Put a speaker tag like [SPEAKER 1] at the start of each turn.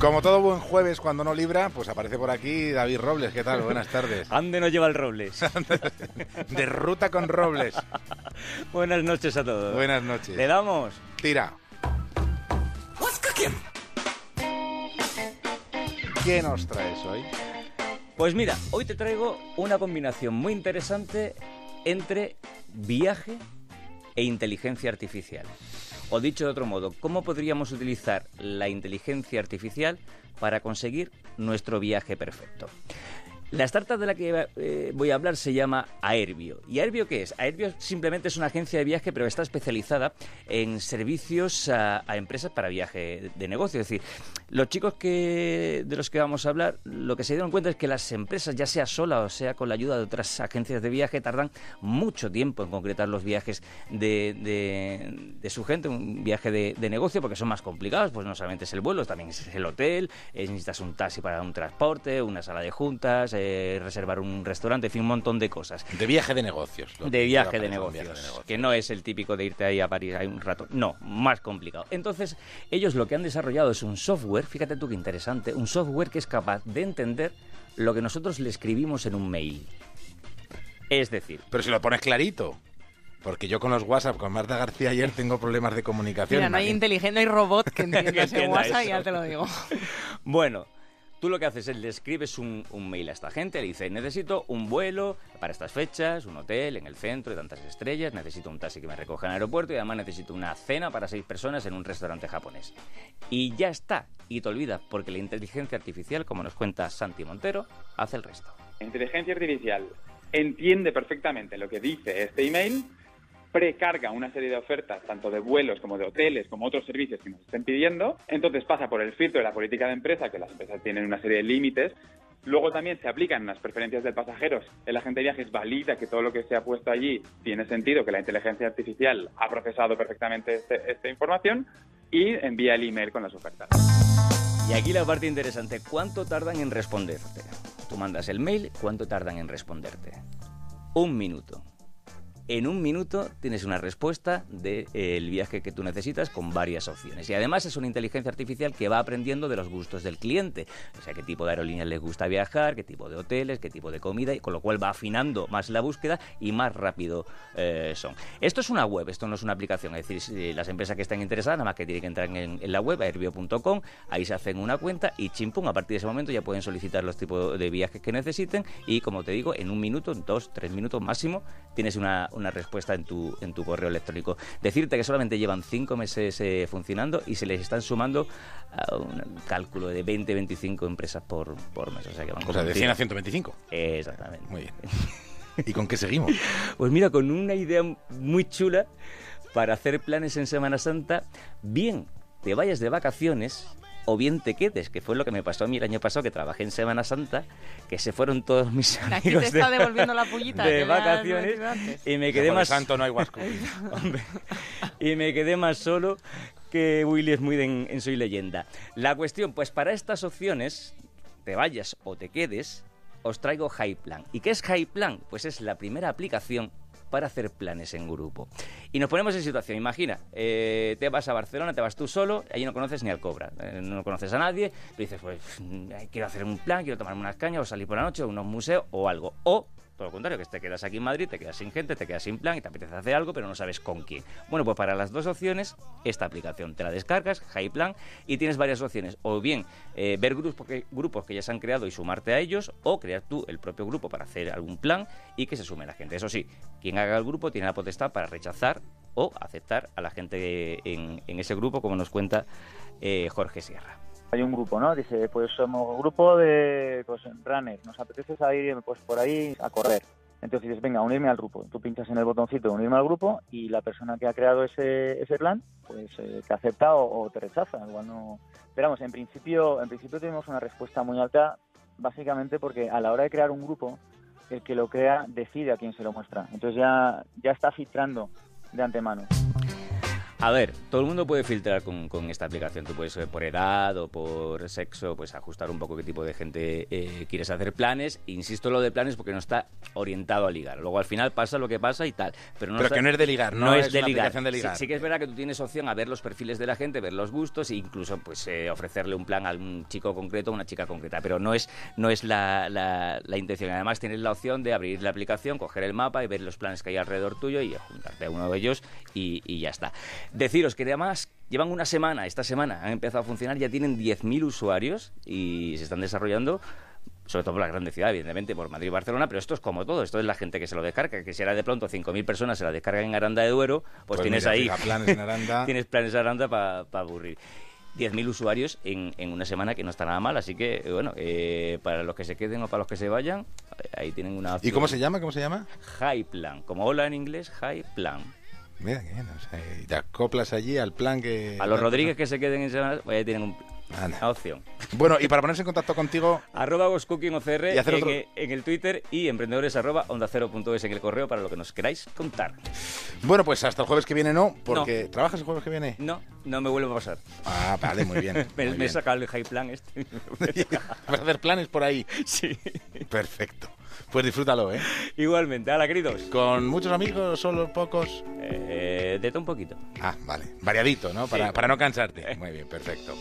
[SPEAKER 1] Como todo buen jueves cuando no libra, pues aparece por aquí David Robles. ¿Qué tal? Buenas tardes.
[SPEAKER 2] Ande nos lleva el Robles.
[SPEAKER 1] de ruta con Robles.
[SPEAKER 2] Buenas noches a todos.
[SPEAKER 1] Buenas noches.
[SPEAKER 2] ¿Le damos?
[SPEAKER 1] Tira. ¿Qué nos traes hoy?
[SPEAKER 2] Pues mira, hoy te traigo una combinación muy interesante entre viaje e inteligencia artificial. O dicho de otro modo, ¿cómo podríamos utilizar la inteligencia artificial para conseguir nuestro viaje perfecto? La startup de la que eh, voy a hablar se llama Aerbio. ¿Y Aerbio qué es? Aerbio simplemente es una agencia de viaje, pero está especializada en servicios a, empresas para viaje de negocio. Es decir, los chicos que, de los que vamos a hablar, lo que se dieron cuenta es que las empresas, ya sea sola o sea con la ayuda de otras agencias de viaje, tardan mucho tiempo en concretar los viajes de, su gente, un viaje de, negocio, porque son más complicados, pues no solamente es el vuelo, también es el hotel, necesitas un taxi para un transporte, una sala de juntas, reservar un restaurante, en fin, un montón de cosas.
[SPEAKER 1] De viaje de negocios.
[SPEAKER 2] De viaje de negocios, que no es el típico de irte ahí a París hay un rato. No, más complicado. Entonces, ellos lo que han desarrollado es un software, fíjate tú qué interesante, un software que es capaz de entender lo que nosotros le escribimos en un mail. Es decir...
[SPEAKER 1] Pero si lo pones clarito. Porque yo con los WhatsApp, con Marta García ayer, tengo problemas de comunicación.
[SPEAKER 3] Mira, no hay inteligente, no hay robot que entienda ese WhatsApp, ya te lo digo.
[SPEAKER 2] bueno, Tú lo que haces es le escribes un, mail a esta gente, le dices, necesito un vuelo para estas fechas, un hotel en el centro de tantas estrellas, necesito un taxi que me recoja en el aeropuerto y además necesito una cena para seis personas en un restaurante japonés. Y ya está, y te olvidas, porque la inteligencia artificial, como nos cuenta Santi Montero, hace el resto.
[SPEAKER 4] Inteligencia artificial entiende perfectamente lo que dice este email precarga una serie de ofertas, tanto de vuelos como de hoteles, como otros servicios que nos estén pidiendo. Entonces pasa por el filtro de la política de empresa, que las empresas tienen una serie de límites. Luego también se aplican las preferencias del pasajero. El agente de viajes valida que todo lo que se ha puesto allí tiene sentido, que la inteligencia artificial ha procesado perfectamente este, esta información y envía el email con las ofertas.
[SPEAKER 2] Y aquí la parte interesante, ¿cuánto tardan en responderte? Tú mandas el mail, ¿cuánto tardan en responderte? Un minuto en un minuto tienes una respuesta del de, eh, viaje que tú necesitas con varias opciones. Y además es una inteligencia artificial que va aprendiendo de los gustos del cliente. O sea, qué tipo de aerolíneas les gusta viajar, qué tipo de hoteles, qué tipo de comida, y con lo cual va afinando más la búsqueda y más rápido eh, son. Esto es una web, esto no es una aplicación. Es decir, las empresas que están interesadas, nada más que tienen que entrar en, la web, airbio.com, ahí se hacen una cuenta y chimpum, a partir de ese momento ya pueden solicitar los tipos de viajes que necesiten y, como te digo, en un minuto, dos, tres minutos máximo, tienes una una respuesta en tu, en tu correo electrónico. Decirte que solamente llevan cinco meses eh, funcionando y se les están sumando a un cálculo de 20, 25 empresas por, por mes. O sea, que van
[SPEAKER 1] o sea, de 100 a 125.
[SPEAKER 2] Exactamente.
[SPEAKER 1] Muy bien. ¿Y con qué seguimos?
[SPEAKER 2] Pues mira, con una idea muy chula para hacer planes en Semana Santa, bien te vayas de vacaciones o bien te quedes, que fue lo que me pasó a mí el año pasado, que trabajé en Semana Santa, que se fueron todos mis amigos Aquí
[SPEAKER 3] te está devolviendo la pullita
[SPEAKER 2] de vacaciones y me quedé más...
[SPEAKER 1] santo no hay
[SPEAKER 2] y me quedé más solo que Willy es muy en Soy Leyenda. La cuestión, pues para estas opciones, te vayas o te quedes, os traigo Plan. ¿Y qué es Plan? Pues es la primera aplicación para hacer planes en grupo. Y nos ponemos en situación, imagina, eh, te vas a Barcelona, te vas tú solo, allí no conoces ni al cobra, eh, no conoces a nadie, pero dices, pues mm, quiero hacer un plan, quiero tomarme unas cañas o salir por la noche, a unos museos o algo. O todo lo contrario, que te quedas aquí en Madrid, te quedas sin gente, te quedas sin plan y te apetece hacer algo, pero no sabes con quién. Bueno, pues para las dos opciones, esta aplicación te la descargas, Plan, y tienes varias opciones. O bien eh, ver grupos que, grupos que ya se han creado y sumarte a ellos, o crear tú el propio grupo para hacer algún plan y que se sume la gente. Eso sí, quien haga el grupo tiene la potestad para rechazar o aceptar a la gente en, ese grupo, como nos cuenta eh, Jorge Sierra
[SPEAKER 5] hay un grupo, ¿no? Dice, pues somos un grupo de pues, runners, nos apetece salir pues, por ahí a correr. Entonces dices, venga, unirme al grupo. Tú pinchas en el botoncito de unirme al grupo y la persona que ha creado ese, ese plan, pues eh, te acepta o, te rechaza. Igual no... Pero vamos, en principio, en principio tenemos una respuesta muy alta, básicamente porque a la hora de crear un grupo, el que lo crea decide a quién se lo muestra. Entonces ya, ya está filtrando de antemano.
[SPEAKER 2] A ver, todo el mundo puede filtrar con, con esta aplicación. Tú puedes eh, por edad o por sexo, pues ajustar un poco qué tipo de gente eh, quieres hacer planes. Insisto en lo de planes porque no está orientado a ligar. Luego al final pasa lo que pasa y tal. Pero, no
[SPEAKER 1] Pero
[SPEAKER 2] está-
[SPEAKER 1] que no es de ligar, no,
[SPEAKER 2] es, de
[SPEAKER 1] una
[SPEAKER 2] ligar.
[SPEAKER 1] de ligar.
[SPEAKER 2] Sí, sí que es verdad que tú tienes opción a ver los perfiles de la gente, ver los gustos e incluso pues eh, ofrecerle un plan a un chico concreto o una chica concreta. Pero no es, no es la, la- la intención. Además tienes la opción de abrir la aplicación, coger el mapa y ver los planes que hay alrededor tuyo y juntarte a uno de ellos y, y ya está. Deciros que además llevan una semana, esta semana han empezado a funcionar, ya tienen 10.000 usuarios y se están desarrollando sobre todo por las grandes ciudades, evidentemente, por Madrid y Barcelona, pero esto es como todo, esto es la gente que se lo descarga, que si ahora de pronto 5.000 personas se la descargan en Aranda de Duero, pues,
[SPEAKER 1] Pues
[SPEAKER 2] tienes
[SPEAKER 1] mira,
[SPEAKER 2] ahí...
[SPEAKER 1] planes en Aranda.
[SPEAKER 2] tienes planes en Aranda para aburrir. 10.000 usuarios en, en una semana que no está nada mal, así que, eh, bueno, eh, para los que se queden o para los que se vayan, ahí tienen una
[SPEAKER 1] ¿Y
[SPEAKER 2] opción.
[SPEAKER 1] cómo se llama? ¿Cómo se llama?
[SPEAKER 2] High Plan, como hola en inglés, High Plan.
[SPEAKER 1] Mira que bien, o sea, y te acoplas allí al plan que...
[SPEAKER 2] A los Rodríguez que se queden en semana, pues ahí tienen un- una opción.
[SPEAKER 1] Bueno, y para ponerse en contacto contigo,
[SPEAKER 2] Arroba
[SPEAKER 1] hacer
[SPEAKER 2] en,
[SPEAKER 1] otro-
[SPEAKER 2] en el Twitter y emprendedores arroba onda cero punto es en el correo para lo que nos queráis contar.
[SPEAKER 1] bueno, pues hasta el jueves que viene no, porque... ¿Trabajas el jueves que viene?
[SPEAKER 2] No, no me vuelve a pasar.
[SPEAKER 1] Ah, vale, muy bien.
[SPEAKER 2] me,
[SPEAKER 1] muy
[SPEAKER 2] me he sacado el high plan este.
[SPEAKER 1] Vas a hacer planes por ahí.
[SPEAKER 2] sí.
[SPEAKER 1] Perfecto. Pues disfrútalo, ¿eh?
[SPEAKER 2] Igualmente, hala, queridos.
[SPEAKER 1] ¿Con muchos amigos, solo pocos?
[SPEAKER 2] Eh, de todo un poquito.
[SPEAKER 1] Ah, vale. Variadito, ¿no? Para,
[SPEAKER 2] Sí.
[SPEAKER 1] para no cansarte. Muy bien, perfecto.